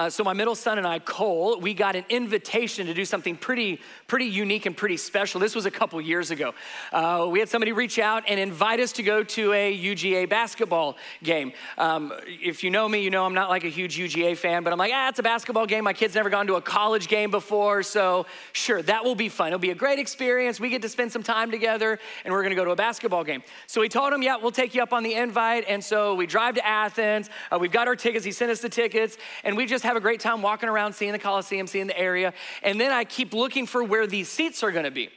Uh, so my middle son and I, Cole, we got an invitation to do something pretty, pretty unique and pretty special. This was a couple years ago. Uh, we had somebody reach out and invite us to go to a UGA basketball game. Um, if you know me, you know I'm not like a huge UGA fan, but I'm like, ah, it's a basketball game. My kid's never gone to a college game before, so sure, that will be fun. It'll be a great experience. We get to spend some time together, and we're going to go to a basketball game. So we told him, yeah, we'll take you up on the invite, and so we drive to Athens. Uh, we've got our tickets. He sent us the tickets, and we just have a great time walking around, seeing the Coliseum, seeing the area. And then I keep looking for where these seats are gonna be.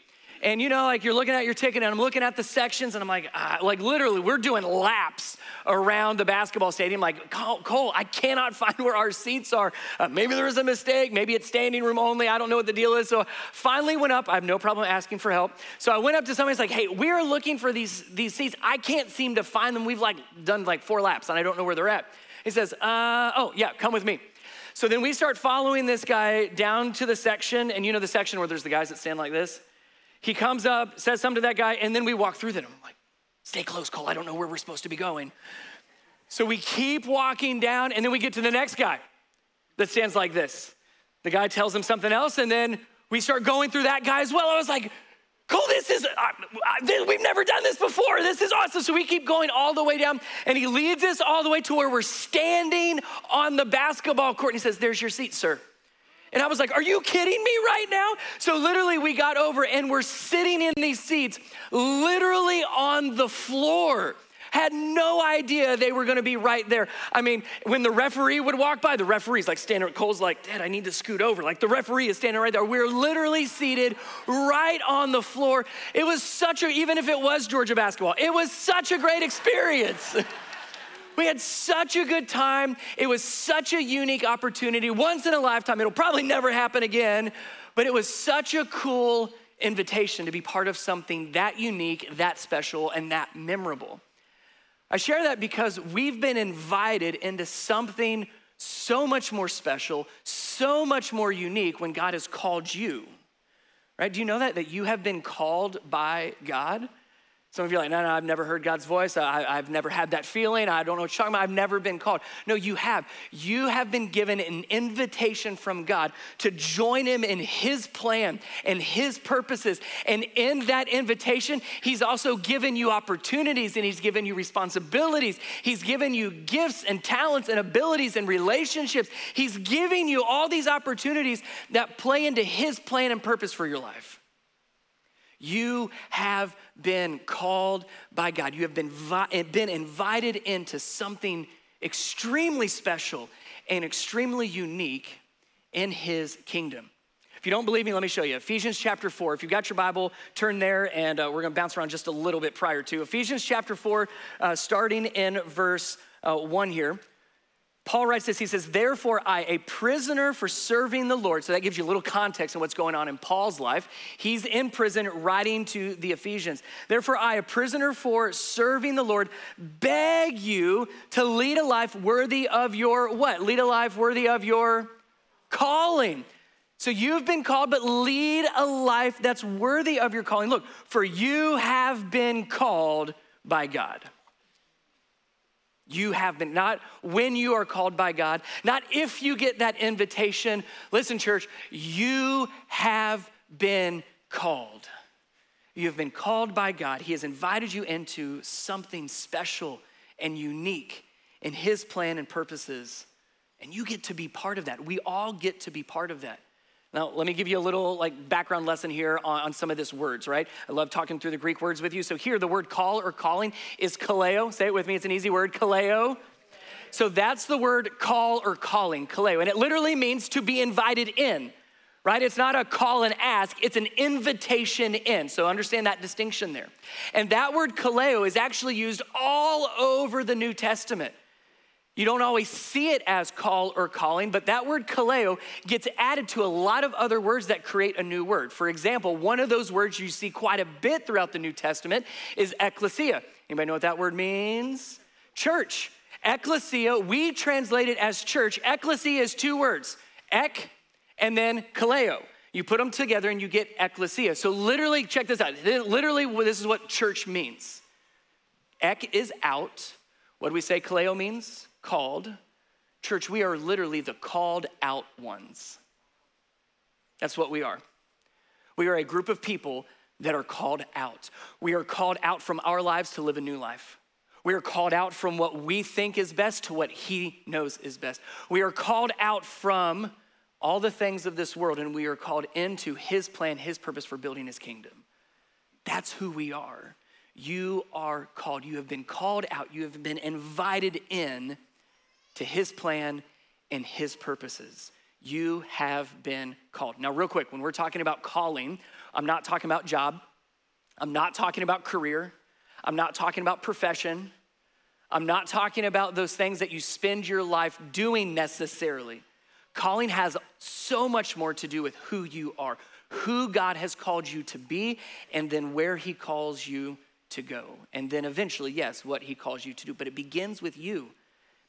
And you know, like you're looking at your ticket, and I'm looking at the sections, and I'm like, ah, like literally, we're doing laps around the basketball stadium. Like, Cole, I cannot find where our seats are. Uh, maybe there was a mistake. Maybe it's standing room only. I don't know what the deal is. So finally went up. I have no problem asking for help. So I went up to somebody. It's like, hey, we're looking for these these seats. I can't seem to find them. We've like done like four laps, and I don't know where they're at. He says, uh, oh yeah, come with me. So then we start following this guy down to the section, and you know the section where there's the guys that stand like this? He comes up, says something to that guy, and then we walk through them. I'm like, stay close, Cole. I don't know where we're supposed to be going. So we keep walking down, and then we get to the next guy that stands like this. The guy tells him something else, and then we start going through that guy as well. I was like, Cool, this is, uh, we've never done this before. This is awesome. So we keep going all the way down, and he leads us all the way to where we're standing on the basketball court. And he says, There's your seat, sir. And I was like, Are you kidding me right now? So literally, we got over and we're sitting in these seats, literally on the floor had no idea they were gonna be right there. I mean, when the referee would walk by, the referee's like standing, Cole's like, Dad, I need to scoot over. Like the referee is standing right there. We're literally seated right on the floor. It was such a, even if it was Georgia basketball, it was such a great experience. We had such a good time. It was such a unique opportunity, once in a lifetime. It'll probably never happen again, but it was such a cool invitation to be part of something that unique, that special, and that memorable. I share that because we've been invited into something so much more special, so much more unique when God has called you. Right? Do you know that? That you have been called by God? Some of you are like, no, no, I've never heard God's voice. I, have never had that feeling. I don't know what you're talking about. I've never been called. No, you have. You have been given an invitation from God to join Him in His plan and His purposes. And in that invitation, He's also given you opportunities and He's given you responsibilities. He's given you gifts and talents and abilities and relationships. He's giving you all these opportunities that play into His plan and purpose for your life. You have been called by God. You have been, been invited into something extremely special and extremely unique in His kingdom. If you don't believe me, let me show you. Ephesians chapter 4. If you've got your Bible, turn there, and uh, we're going to bounce around just a little bit prior to. Ephesians chapter 4, uh, starting in verse uh, 1 here. Paul writes this, he says, Therefore, I, a prisoner for serving the Lord. So that gives you a little context on what's going on in Paul's life. He's in prison writing to the Ephesians. Therefore, I, a prisoner for serving the Lord, beg you to lead a life worthy of your what? Lead a life worthy of your calling. So you've been called, but lead a life that's worthy of your calling. Look, for you have been called by God. You have been, not when you are called by God, not if you get that invitation. Listen, church, you have been called. You have been called by God. He has invited you into something special and unique in His plan and purposes. And you get to be part of that. We all get to be part of that. Now, let me give you a little like background lesson here on, on, some of these words, right? I love talking through the Greek words with you. So here, the word call or calling is kaleo. Say it with me, it's an easy word, kaleo. So that's the word call or calling, kaleo. And it literally means to be invited in, right? It's not a call and ask, it's an invitation in. So understand that distinction there. And that word kaleo is actually used all over the New Testament. You don't always see it as call or calling, but that word kaleo gets added to a lot of other words that create a new word. For example, one of those words you see quite a bit throughout the New Testament is ecclesia. Anybody know what that word means? Church. Ecclesia, we translate it as church. Ecclesia is two words, ek and then kaleo. You put them together and you get ecclesia. So literally, check this out. Literally, this is what church means. Ek is out. What do we say kaleo means? Called, Church, we are literally the called out ones. That's what we are. We are a group of people that are called out. We are called out from our lives to live a new life. We are called out from what we think is best to what He knows is best. We are called out from all the things of this world and we are called into His plan, His purpose for building His kingdom. That's who we are. You are called. You have been called out. You have been invited in to His plan and His purposes. You have been called. Now, real quick, when we're talking about calling, I'm not talking about job, I'm not talking about career, I'm not talking about profession. I'm not talking about those things that you spend your life doing necessarily. Calling has so much more to do with who you are, who God has called you to be, and then where He calls you to go. And then eventually, yes, what He calls you to do. But it begins with you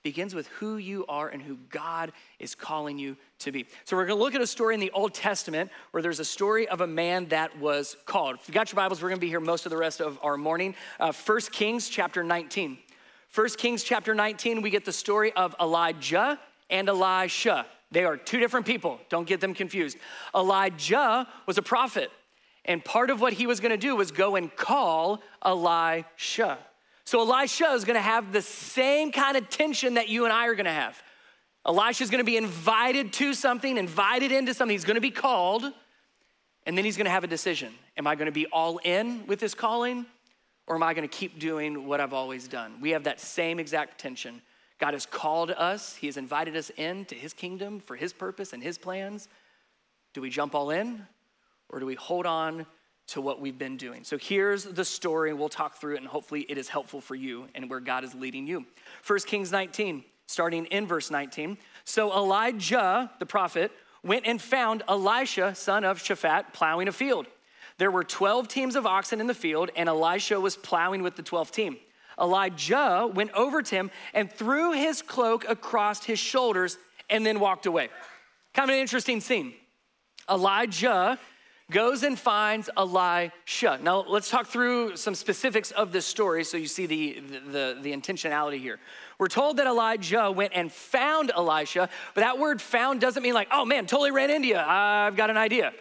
begins with who you are and who God is calling you to be. So we're going to look at a story in the Old Testament where there's a story of a man that was called. If you got your Bibles, we're going to be here most of the rest of our morning. Uh, 1 Kings chapter 19. 1 Kings chapter 19, we get the story of Elijah and Elisha. They are two different people. Don't get them confused. Elijah was a prophet, and part of what he was going to do was go and call Elisha. So Elisha is gonna have the same kind of tension that you and I are gonna have. Elisha is gonna be invited to something, invited into something. He's gonna be called, and then he's gonna have a decision. Am I gonna be all in with this calling, or am I gonna keep doing what I've always done? We have that same exact tension. God has called us, He has invited us into His kingdom for His purpose and His plans. Do we jump all in, or do we hold on to what we've been doing. So here's the story, and we'll talk through it, and hopefully it is helpful for you and where God is leading you. 1 Kings 19, starting in verse 19. So Elijah, the prophet, went and found Elisha, son of Shaphat, plowing a field. There were 12 teams of oxen in the field, and Elisha was plowing with the 12th team. Elijah went over to him and threw his cloak across his shoulders and then walked away. Kind of an interesting scene. Elijah goes and finds Elisha. Now, let's talk through some specifics of this story so you see the, the, the, intentionality here. We're told that Elijah went and found Elisha, but that word found doesn't mean like, oh man, totally ran into you. I've got an idea.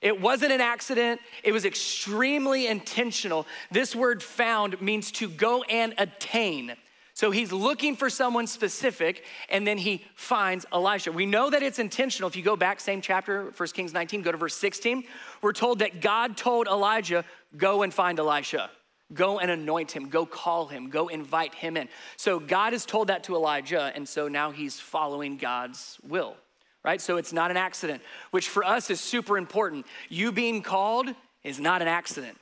It wasn't an accident, it was extremely intentional. This word found means to go and attain. So he's looking for someone specific, and then he finds Elisha. We know that it's intentional. If you go back, same chapter, 1 Kings 19, go to verse 16. We're told that God told Elijah, Go and find Elisha. Go and anoint him. Go call him. Go invite him in. So God has told that to Elijah, and so now he's following God's will, right? So it's not an accident, which for us is super important. You being called is not an accident.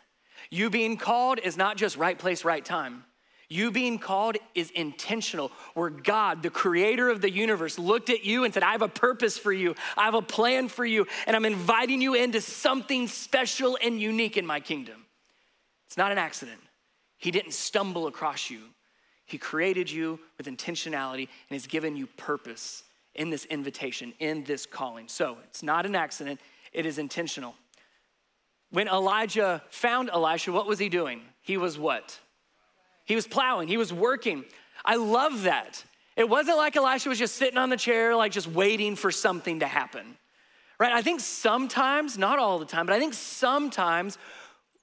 You being called is not just right place, right time. You being called is intentional, where God, the creator of the universe, looked at you and said, I have a purpose for you, I have a plan for you, and I'm inviting you into something special and unique in my kingdom. It's not an accident. He didn't stumble across you. He created you with intentionality and has given you purpose in this invitation, in this calling. So it's not an accident, it is intentional. When Elijah found Elisha, what was he doing? He was what? He was plowing, he was working. I love that. It wasn't like Elisha was just sitting on the chair, like just waiting for something to happen. Right? I think sometimes, not all the time, but I think sometimes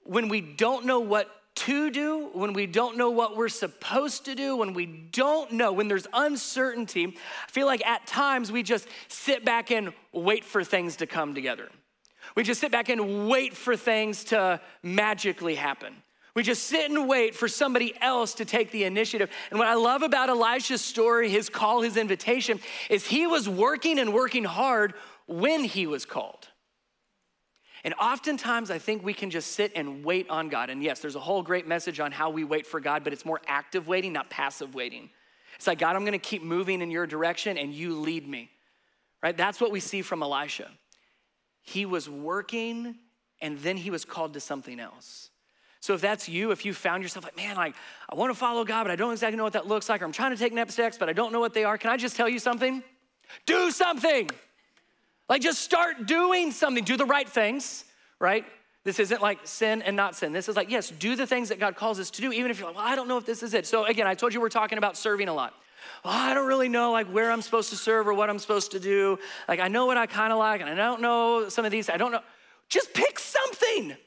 when we don't know what to do, when we don't know what we're supposed to do, when we don't know, when there's uncertainty, I feel like at times we just sit back and wait for things to come together. We just sit back and wait for things to magically happen. We just sit and wait for somebody else to take the initiative. And what I love about Elisha's story, his call, his invitation, is he was working and working hard when he was called. And oftentimes, I think we can just sit and wait on God. And yes, there's a whole great message on how we wait for God, but it's more active waiting, not passive waiting. It's like, God, I'm gonna keep moving in your direction and you lead me, right? That's what we see from Elisha. He was working and then he was called to something else. So if that's you, if you found yourself like, man, like, I want to follow God, but I don't exactly know what that looks like, or I'm trying to take next steps, but I don't know what they are, can I just tell you something? Do something. Like, just start doing something. Do the right things, right? This isn't like sin and not sin. This is like, yes, do the things that God calls us to do, even if you're like, well, I don't know if this is it. So, again, I told you we're talking about serving a lot. Well, I don't really know like where I'm supposed to serve or what I'm supposed to do. Like I know what I kind of like and I don't know some of these. I don't know. Just pick something.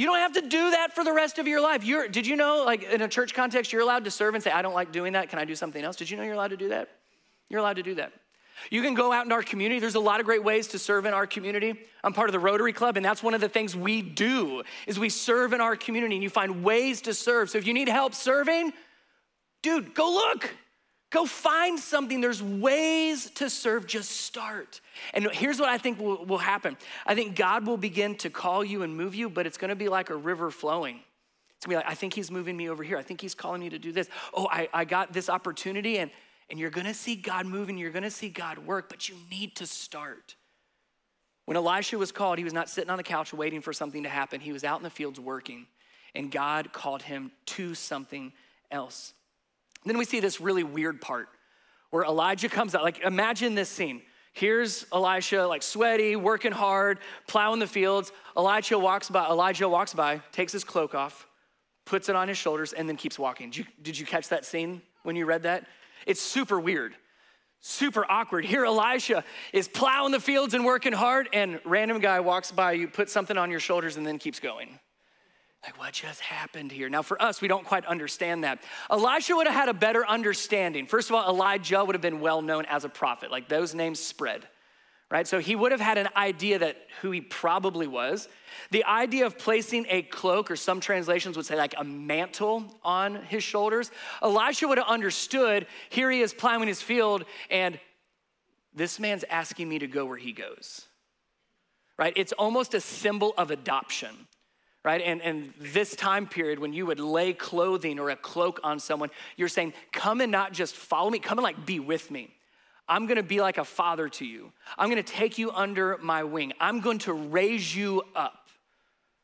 You don't have to do that for the rest of your life. You're, did you know, like in a church context, you're allowed to serve and say, I don't like doing that. Can I do something else? Did you know you're allowed to do that? You're allowed to do that. You can go out in our community. There's a lot of great ways to serve in our community. I'm part of the Rotary Club, and that's one of the things we do is we serve in our community, and you find ways to serve. So if you need help serving, dude, go look. Go find something. There's ways to serve. Just start. And here's what I think will, will happen I think God will begin to call you and move you, but it's gonna be like a river flowing. It's gonna be like, I think He's moving me over here. I think He's calling me to do this. Oh, I, I got this opportunity, and, and you're gonna see God move and you're gonna see God work, but you need to start. When Elisha was called, he was not sitting on the couch waiting for something to happen. He was out in the fields working, and God called him to something else. Then we see this really weird part where Elijah comes out. Like, imagine this scene. Here's Elisha, like sweaty, working hard, plowing the fields. Elijah walks by, Elijah walks by, takes his cloak off, puts it on his shoulders, and then keeps walking. Did you, did you catch that scene when you read that? It's super weird, super awkward. Here, Elisha is plowing the fields and working hard, and random guy walks by, you put something on your shoulders, and then keeps going. Like, what just happened here? Now, for us, we don't quite understand that. Elisha would have had a better understanding. First of all, Elijah would have been well known as a prophet, like those names spread, right? So he would have had an idea that who he probably was. The idea of placing a cloak, or some translations would say like a mantle on his shoulders, Elisha would have understood here he is plowing his field, and this man's asking me to go where he goes, right? It's almost a symbol of adoption right? And, and this time period, when you would lay clothing or a cloak on someone, you're saying, come and not just follow me, come and like be with me. I'm gonna be like a father to you. I'm gonna take you under my wing. I'm going to raise you up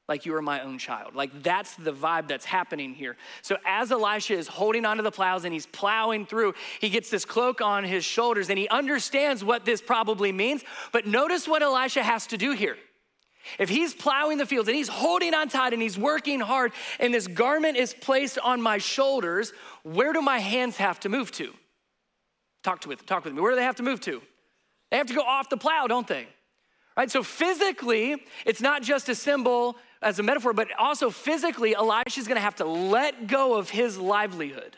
like you are my own child. Like that's the vibe that's happening here. So as Elisha is holding onto the plows and he's plowing through, he gets this cloak on his shoulders and he understands what this probably means. But notice what Elisha has to do here. If he's plowing the fields and he's holding on tight and he's working hard and this garment is placed on my shoulders, where do my hands have to move to? Talk to with, talk with me. Where do they have to move to? They have to go off the plow, don't they? Right? So physically, it's not just a symbol as a metaphor, but also physically, Elisha's gonna have to let go of his livelihood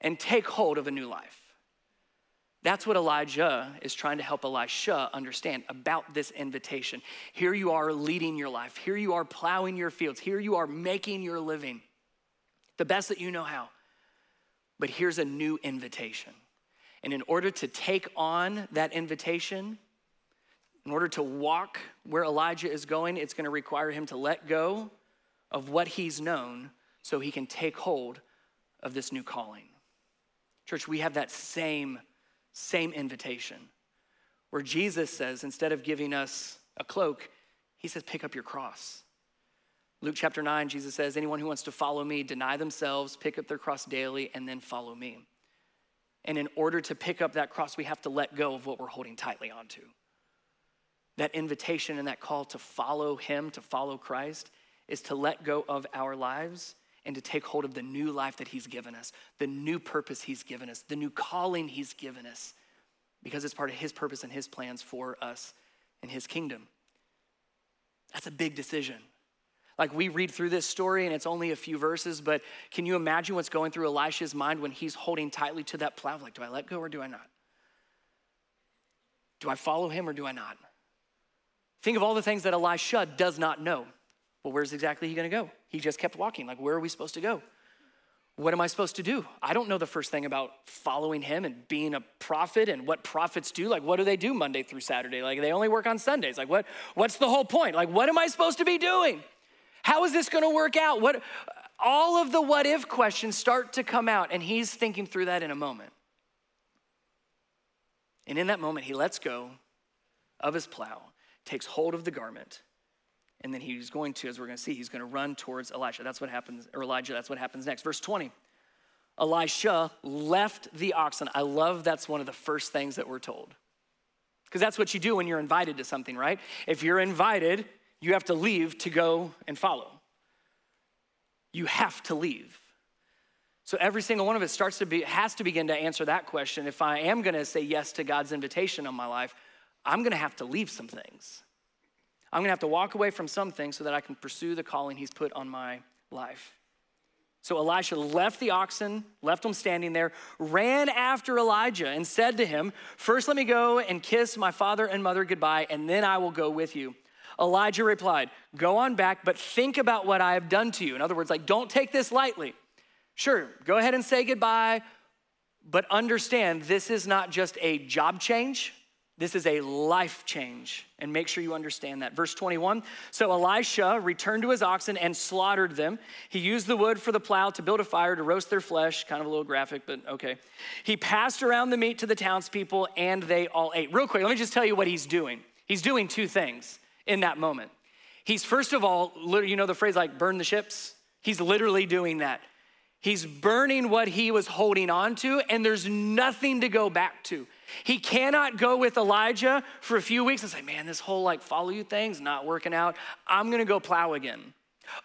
and take hold of a new life. That's what Elijah is trying to help Elisha understand about this invitation. Here you are leading your life. Here you are plowing your fields. Here you are making your living the best that you know how. But here's a new invitation. And in order to take on that invitation, in order to walk where Elijah is going, it's going to require him to let go of what he's known so he can take hold of this new calling. Church, we have that same same invitation. Where Jesus says, instead of giving us a cloak, he says, pick up your cross. Luke chapter 9, Jesus says, anyone who wants to follow me, deny themselves, pick up their cross daily, and then follow me. And in order to pick up that cross, we have to let go of what we're holding tightly onto. That invitation and that call to follow him, to follow Christ, is to let go of our lives and to take hold of the new life that He's given us, the new purpose He's given us, the new calling He's given us, because it's part of His purpose and His plans for us and His kingdom. That's a big decision. Like we read through this story and it's only a few verses, but can you imagine what's going through Elisha's mind when he's holding tightly to that plow? Like, do I let go or do I not? Do I follow him or do I not? Think of all the things that Elisha does not know. Well, where's exactly he gonna go? He just kept walking. Like, where are we supposed to go? What am I supposed to do? I don't know the first thing about following him and being a prophet and what prophets do. Like, what do they do Monday through Saturday? Like, they only work on Sundays. Like, what, what's the whole point? Like, what am I supposed to be doing? How is this gonna work out? What, all of the what if questions start to come out, and he's thinking through that in a moment. And in that moment, he lets go of his plow, takes hold of the garment, and then he's going to, as we're going to see, he's going to run towards Elisha. That's what happens, or Elijah, that's what happens next. Verse 20. Elisha left the oxen. I love that's one of the first things that we're told. Because that's what you do when you're invited to something, right? If you're invited, you have to leave to go and follow. You have to leave. So every single one of us starts to be has to begin to answer that question. If I am going to say yes to God's invitation on my life, I'm going to have to leave some things. I'm going to have to walk away from some things so that I can pursue the calling he's put on my life. So Elisha left the oxen, left them standing there, ran after Elijah and said to him, First, let me go and kiss my father and mother goodbye, and then I will go with you. Elijah replied, Go on back, but think about what I have done to you. In other words, like, don't take this lightly. Sure, go ahead and say goodbye, but understand this is not just a job change. This is a life change, and make sure you understand that. Verse 21 So Elisha returned to his oxen and slaughtered them. He used the wood for the plow to build a fire to roast their flesh. Kind of a little graphic, but okay. He passed around the meat to the townspeople, and they all ate. Real quick, let me just tell you what he's doing. He's doing two things in that moment. He's, first of all, you know the phrase like burn the ships? He's literally doing that. He's burning what he was holding on to, and there's nothing to go back to. He cannot go with Elijah for a few weeks and say, man, this whole like follow you thing's not working out. I'm gonna go plow again.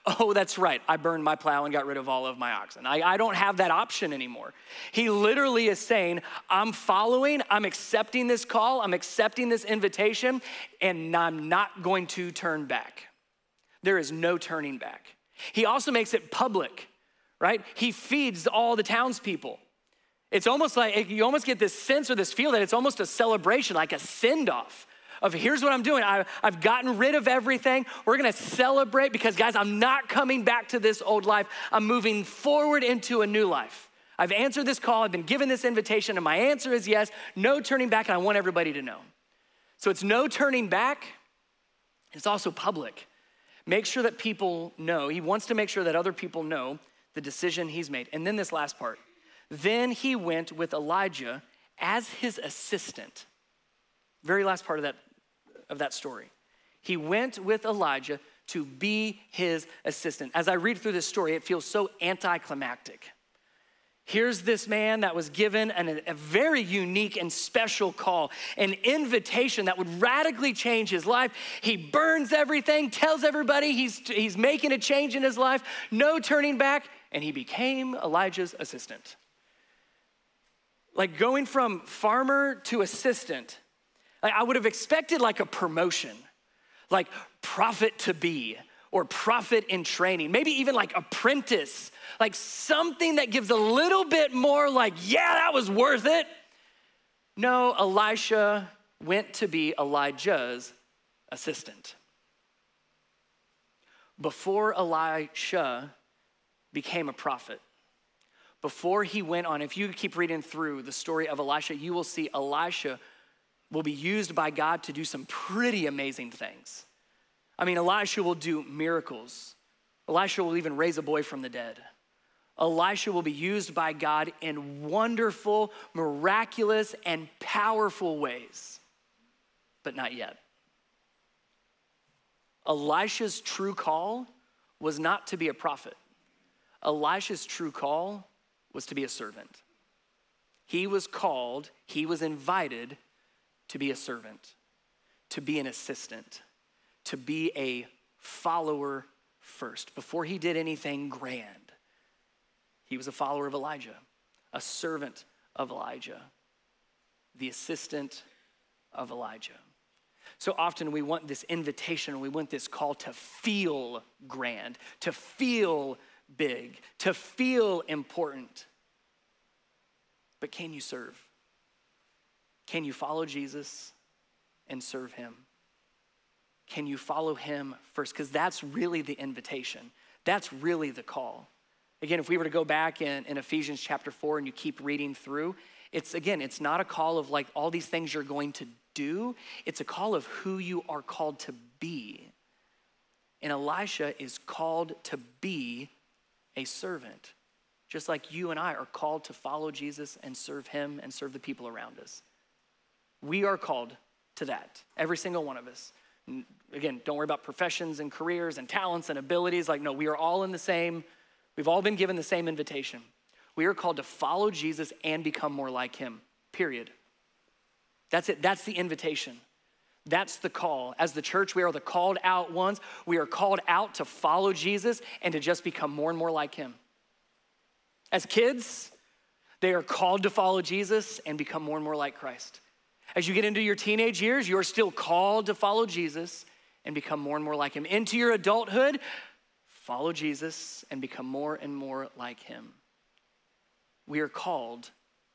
Oh, that's right. I burned my plow and got rid of all of my oxen. I, I, don't have that option anymore. He literally is saying, I'm following, I'm accepting this call, I'm accepting this invitation, and I'm not going to turn back. There is no turning back. He also makes it public, right? He feeds all the townspeople. It's almost like you almost get this sense or this feel that it's almost a celebration, like a send off of here's what I'm doing. I, have gotten rid of everything. We're gonna celebrate because, guys, I'm not coming back to this old life. I'm moving forward into a new life. I've answered this call, I've been given this invitation, and my answer is yes, no turning back, and I want everybody to know. So it's no turning back, it's also public. Make sure that people know. He wants to make sure that other people know the decision he's made. And then this last part then he went with Elijah as his assistant. Very last part of that, of that story. He went with Elijah to be his assistant. As I read through this story, it feels so anticlimactic. Here's this man that was given an, a very unique and special call, an invitation that would radically change his life. He burns everything, tells everybody he's, he's making a change in his life, no turning back, and he became Elijah's assistant. Like going from farmer to assistant, like I would have expected like a promotion, like prophet to be or prophet in training, maybe even like apprentice, like something that gives a little bit more like, yeah, that was worth it. No, Elisha went to be Elijah's assistant. Before Elisha became a prophet, before he went on, if you keep reading through the story of Elisha, you will see Elisha will be used by God to do some pretty amazing things. I mean, Elisha will do miracles. Elisha will even raise a boy from the dead. Elisha will be used by God in wonderful, miraculous, and powerful ways, but not yet. Elisha's true call was not to be a prophet. Elisha's true call was to be a servant. He was called, he was invited to be a servant, to be an assistant, to be a follower first. Before he did anything grand, he was a follower of Elijah, a servant of Elijah, the assistant of Elijah. So often we want this invitation, we want this call to feel grand, to feel big, to feel important. But can you serve? Can you follow Jesus and serve him? Can you follow him first? Because that's really the invitation. That's really the call. Again, if we were to go back in, in Ephesians chapter 4 and you keep reading through, it's again, it's not a call of like all these things you're going to do, it's a call of who you are called to be. And Elisha is called to be a servant, just like you and I are called to follow Jesus and serve him and serve the people around us. We are called to that, every single one of us. Again, don't worry about professions and careers and talents and abilities. Like, no, we are all in the same, we've all been given the same invitation. We are called to follow Jesus and become more like him, period. That's it. That's the invitation. That's the call. As the church, we are the called out ones. We are called out to follow Jesus and to just become more and more like him. As kids, they are called to follow Jesus and become more and more like Christ. As you get into your teenage years, you're still called to follow Jesus and become more and more like him. Into your adulthood, follow Jesus and become more and more like him. We are called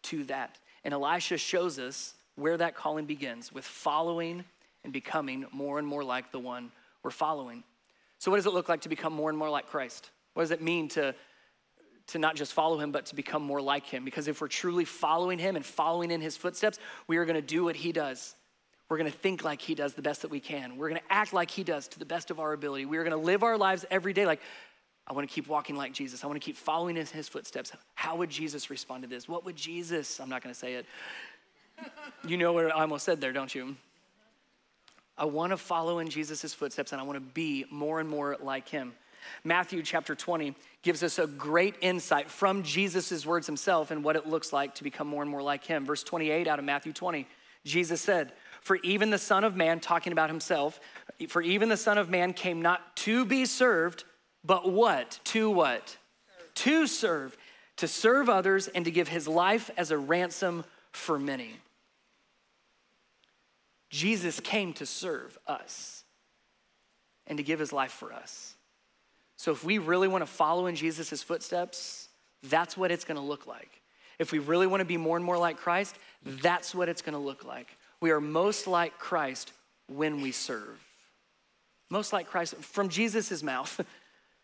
to that. And Elisha shows us where that calling begins with following and becoming more and more like the one we're following. So, what does it look like to become more and more like Christ? What does it mean to, to not just follow him, but to become more like him? Because if we're truly following him and following in his footsteps, we are going to do what he does. We're going to think like he does the best that we can. We're going to act like he does to the best of our ability. We are going to live our lives every day like, I want to keep walking like Jesus. I want to keep following in his footsteps. How would Jesus respond to this? What would Jesus, I'm not going to say it. You know what I almost said there, don't you? I want to follow in Jesus' footsteps and I want to be more and more like him. Matthew chapter 20 gives us a great insight from Jesus' words himself and what it looks like to become more and more like him. Verse 28 out of Matthew 20, Jesus said, For even the Son of Man, talking about himself, for even the Son of Man came not to be served, but what? To what? Serve. To serve, to serve others and to give his life as a ransom for many. Jesus came to serve us and to give his life for us. So if we really want to follow in Jesus' footsteps, that's what it's going to look like. If we really want to be more and more like Christ, that's what it's going to look like. We are most like Christ when we serve. Most like Christ from Jesus' mouth.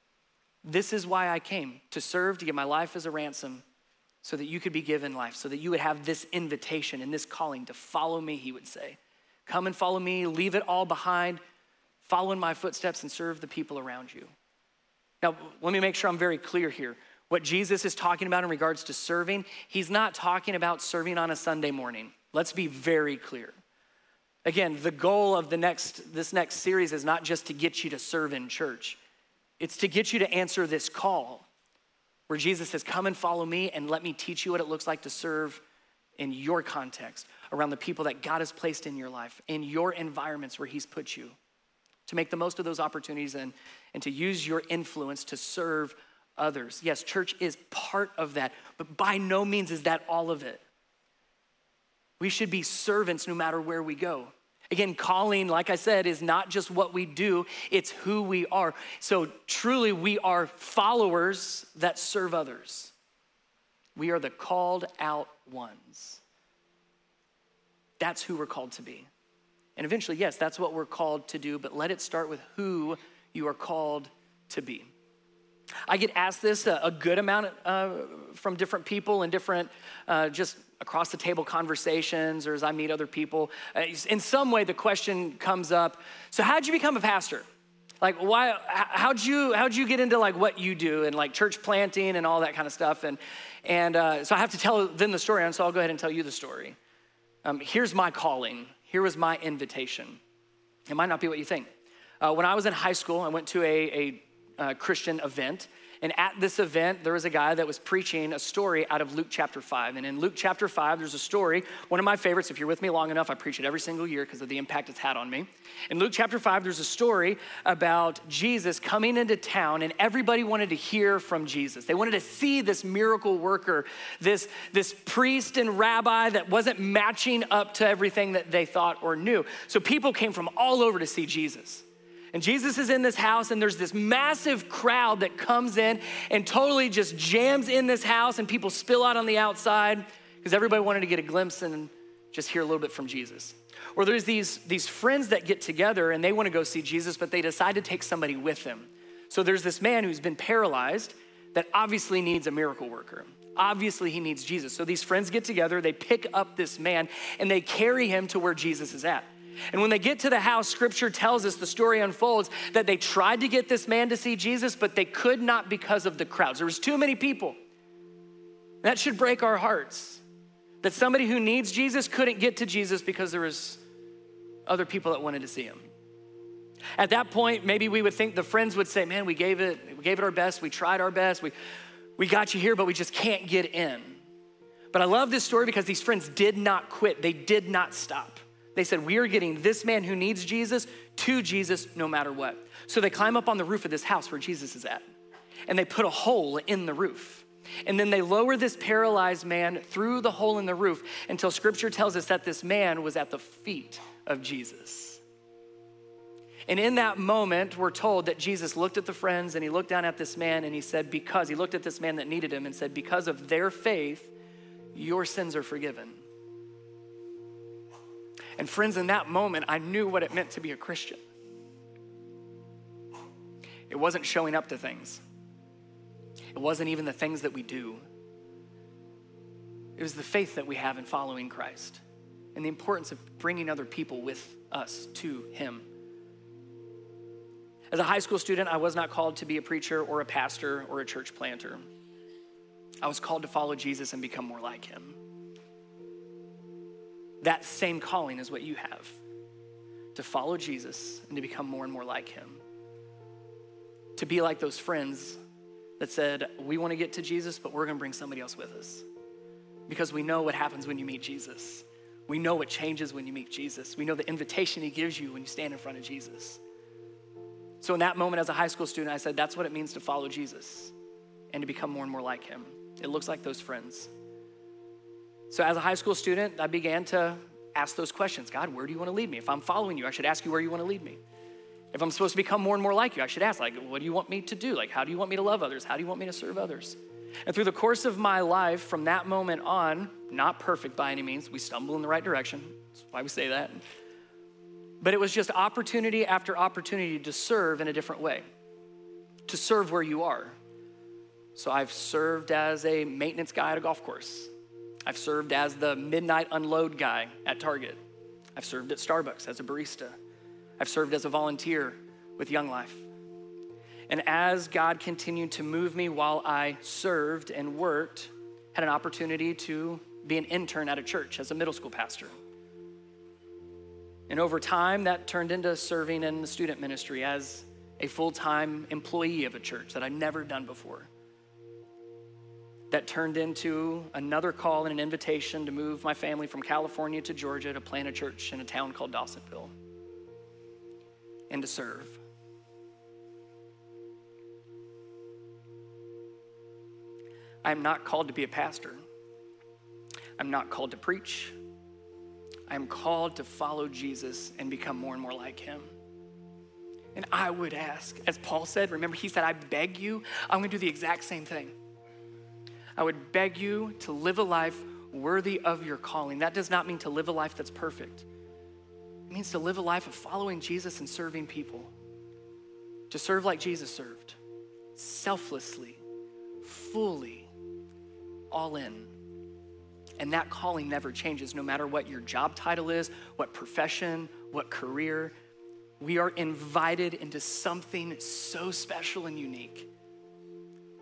this is why I came to serve, to give my life as a ransom, so that you could be given life, so that you would have this invitation and this calling to follow me, he would say. Come and follow me, leave it all behind, follow in my footsteps, and serve the people around you. Now, let me make sure I'm very clear here. What Jesus is talking about in regards to serving, he's not talking about serving on a Sunday morning. Let's be very clear. Again, the goal of the next this next series is not just to get you to serve in church. It's to get you to answer this call where Jesus says, "Come and follow me and let me teach you what it looks like to serve in your context, around the people that God has placed in your life, in your environments where He's put you, to make the most of those opportunities and, and to use your influence to serve others. Yes, church is part of that, but by no means is that all of it. We should be servants no matter where we go. Again, calling, like I said, is not just what we do, it's who we are. So truly, we are followers that serve others. We are the called out ones. That's who we're called to be. And eventually, yes, that's what we're called to do, but let it start with who you are called to be. I get asked this a, a good amount uh, from different people and different, uh, just across the table conversations or as I meet other people. Uh, in some way, the question comes up so, how'd you become a pastor? Like, why, how'd you, how'd you get into like what you do and like church planting and all that kind of stuff? And, and uh, so I have to tell them the story, and so I'll go ahead and tell you the story. Um, here's my calling. Here was my invitation. It might not be what you think. Uh, when I was in high school, I went to a, a, a uh, Christian event, and at this event, there was a guy that was preaching a story out of Luke chapter 5. And in Luke chapter 5, there's a story, one of my favorites. If you're with me long enough, I preach it every single year because of the impact it's had on me. In Luke chapter 5, there's a story about Jesus coming into town, and everybody wanted to hear from Jesus. They wanted to see this miracle worker, this, this priest and rabbi that wasn't matching up to everything that they thought or knew. So people came from all over to see Jesus. And Jesus is in this house, and there's this massive crowd that comes in and totally just jams in this house, and people spill out on the outside because everybody wanted to get a glimpse and just hear a little bit from Jesus. Or there's these, these friends that get together and they want to go see Jesus, but they decide to take somebody with them. So there's this man who's been paralyzed that obviously needs a miracle worker. Obviously, he needs Jesus. So these friends get together, they pick up this man, and they carry him to where Jesus is at. And when they get to the house, scripture tells us the story unfolds that they tried to get this man to see Jesus, but they could not because of the crowds. There was too many people. That should break our hearts. That somebody who needs Jesus couldn't get to Jesus because there was other people that wanted to see him. At that point, maybe we would think the friends would say, Man, we gave it, we gave it our best, we tried our best, we, we got you here, but we just can't get in. But I love this story because these friends did not quit, they did not stop. They said, We are getting this man who needs Jesus to Jesus no matter what. So they climb up on the roof of this house where Jesus is at, and they put a hole in the roof. And then they lower this paralyzed man through the hole in the roof until scripture tells us that this man was at the feet of Jesus. And in that moment, we're told that Jesus looked at the friends and he looked down at this man and he said, Because he looked at this man that needed him and said, Because of their faith, your sins are forgiven. And friends, in that moment, I knew what it meant to be a Christian. It wasn't showing up to things, it wasn't even the things that we do. It was the faith that we have in following Christ and the importance of bringing other people with us to Him. As a high school student, I was not called to be a preacher or a pastor or a church planter. I was called to follow Jesus and become more like Him. That same calling is what you have to follow Jesus and to become more and more like Him to be like those friends that said, We want to get to Jesus, but we're going to bring somebody else with us. Because we know what happens when you meet Jesus. We know what changes when you meet Jesus. We know the invitation he gives you when you stand in front of Jesus. So, in that moment, as a high school student, I said, That's what it means to follow Jesus and to become more and more like him. It looks like those friends. So, as a high school student, I began to ask those questions God, where do you want to lead me? If I'm following you, I should ask you where you want to lead me. If I'm supposed to become more and more like you, I should ask, like, what do you want me to do? Like, how do you want me to love others? How do you want me to serve others? And through the course of my life, from that moment on, not perfect by any means, we stumble in the right direction. That's why we say that. But it was just opportunity after opportunity to serve in a different way, to serve where you are. So I've served as a maintenance guy at a golf course. I've served as the midnight unload guy at Target. I've served at Starbucks as a barista. I've served as a volunteer with Young Life. And as God continued to move me while I served and worked, had an opportunity to be an intern at a church as a middle school pastor. And over time, that turned into serving in the student ministry as a full time employee of a church that I'd never done before. That turned into another call and an invitation to move my family from California to Georgia to plant a church in a town called Dawsonville and to serve. I am not called to be a pastor. I'm not called to preach. I am called to follow Jesus and become more and more like him. And I would ask, as Paul said, remember, he said, I beg you, I'm gonna do the exact same thing. I would beg you to live a life worthy of your calling. That does not mean to live a life that's perfect it means to live a life of following Jesus and serving people. To serve like Jesus served, selflessly, fully, all in. And that calling never changes, no matter what your job title is, what profession, what career. We are invited into something so special and unique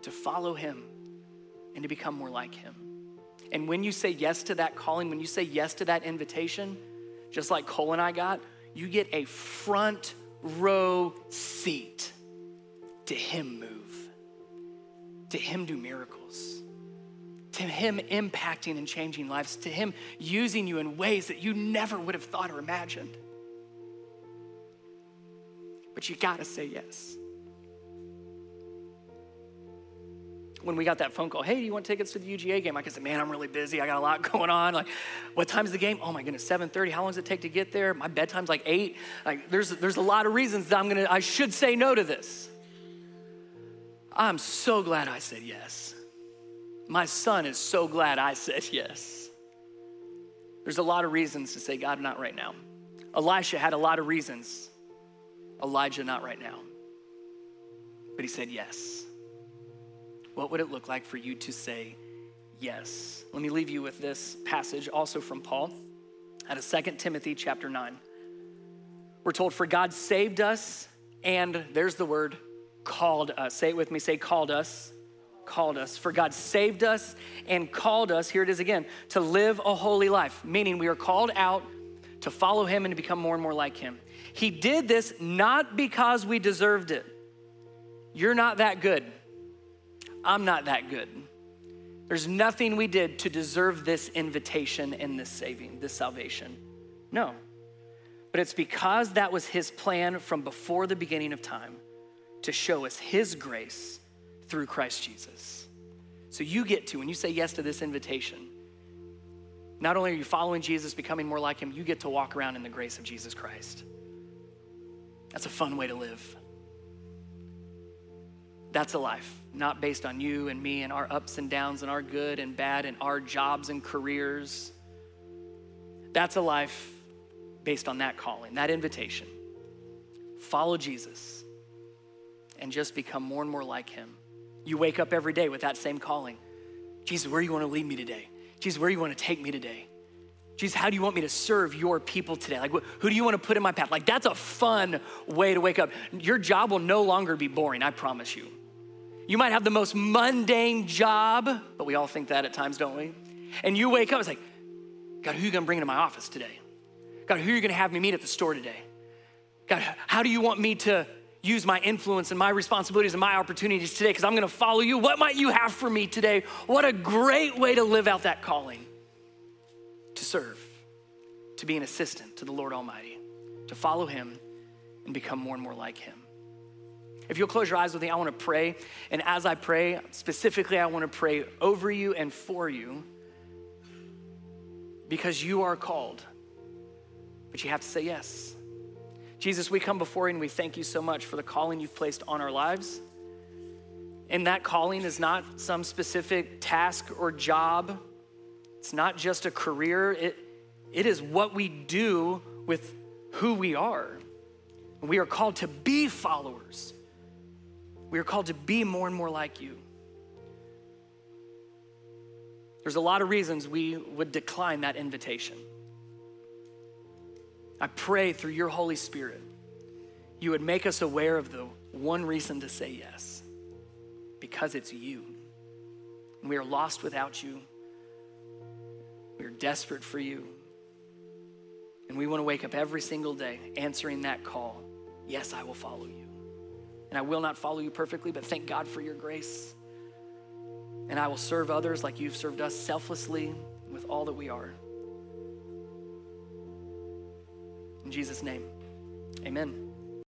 to follow Him and to become more like Him. And when you say yes to that calling, when you say yes to that invitation, just like Cole and I got, you get a front row seat to Him move, to Him do miracles, to Him impacting and changing lives, to Him using you in ways that you never would have thought or imagined. But you gotta say yes. When we got that phone call, hey, do you want tickets to the UGA game? I said, man, I'm really busy. I got a lot going on. Like, what time's the game? Oh my goodness, 7:30. How long does it take to get there? My bedtime's like eight. Like, there's there's a lot of reasons that I'm gonna I should say no to this. I'm so glad I said yes. My son is so glad I said yes. There's a lot of reasons to say, God, not right now. Elisha had a lot of reasons. Elijah, not right now. But he said yes what would it look like for you to say yes? Let me leave you with this passage also from Paul out of 2 Timothy chapter 9. We're told, For God saved us, and there's the word, called us. Say it with me, say, called us. Called us. For God saved us and called us, here it is again, to live a holy life, meaning we are called out to follow Him and to become more and more like Him. He did this not because we deserved it. You're not that good. I'm not that good. There's nothing we did to deserve this invitation and this saving, this salvation. No. But it's because that was his plan from before the beginning of time to show us his grace through Christ Jesus. So you get to, when you say yes to this invitation, not only are you following Jesus, becoming more like him, you get to walk around in the grace of Jesus Christ. That's a fun way to live. That's a life, not based on you and me and our ups and downs and our good and bad and our jobs and careers. That's a life based on that calling, that invitation. Follow Jesus and just become more and more like him. You wake up every day with that same calling. Jesus, where do you want to lead me today? Jesus, where do you want to take me today? Jesus, how do you want me to serve your people today? Like, who do you want to put in my path? Like, that's a fun way to wake up. Your job will no longer be boring, I promise you. You might have the most mundane job, but we all think that at times, don't we? And you wake up, it's like, God, who are you gonna bring into my office today? God, who are you gonna have me meet at the store today? God, how do you want me to use my influence and my responsibilities and my opportunities today? Because I'm gonna follow you. What might you have for me today? What a great way to live out that calling to serve, to be an assistant to the Lord Almighty, to follow Him and become more and more like Him. If you'll close your eyes with me, I want to pray. And as I pray, specifically, I want to pray over you and for you because you are called, but you have to say yes. Jesus, we come before you and we thank you so much for the calling you've placed on our lives. And that calling is not some specific task or job, it's not just a career, it, it is what we do with who we are. We are called to be followers. We are called to be more and more like you. There's a lot of reasons we would decline that invitation. I pray through your Holy Spirit, you would make us aware of the one reason to say yes because it's you. And we are lost without you. We are desperate for you. And we want to wake up every single day answering that call Yes, I will follow you. And I will not follow you perfectly, but thank God for your grace. And I will serve others like you've served us selflessly with all that we are. In Jesus' name, amen.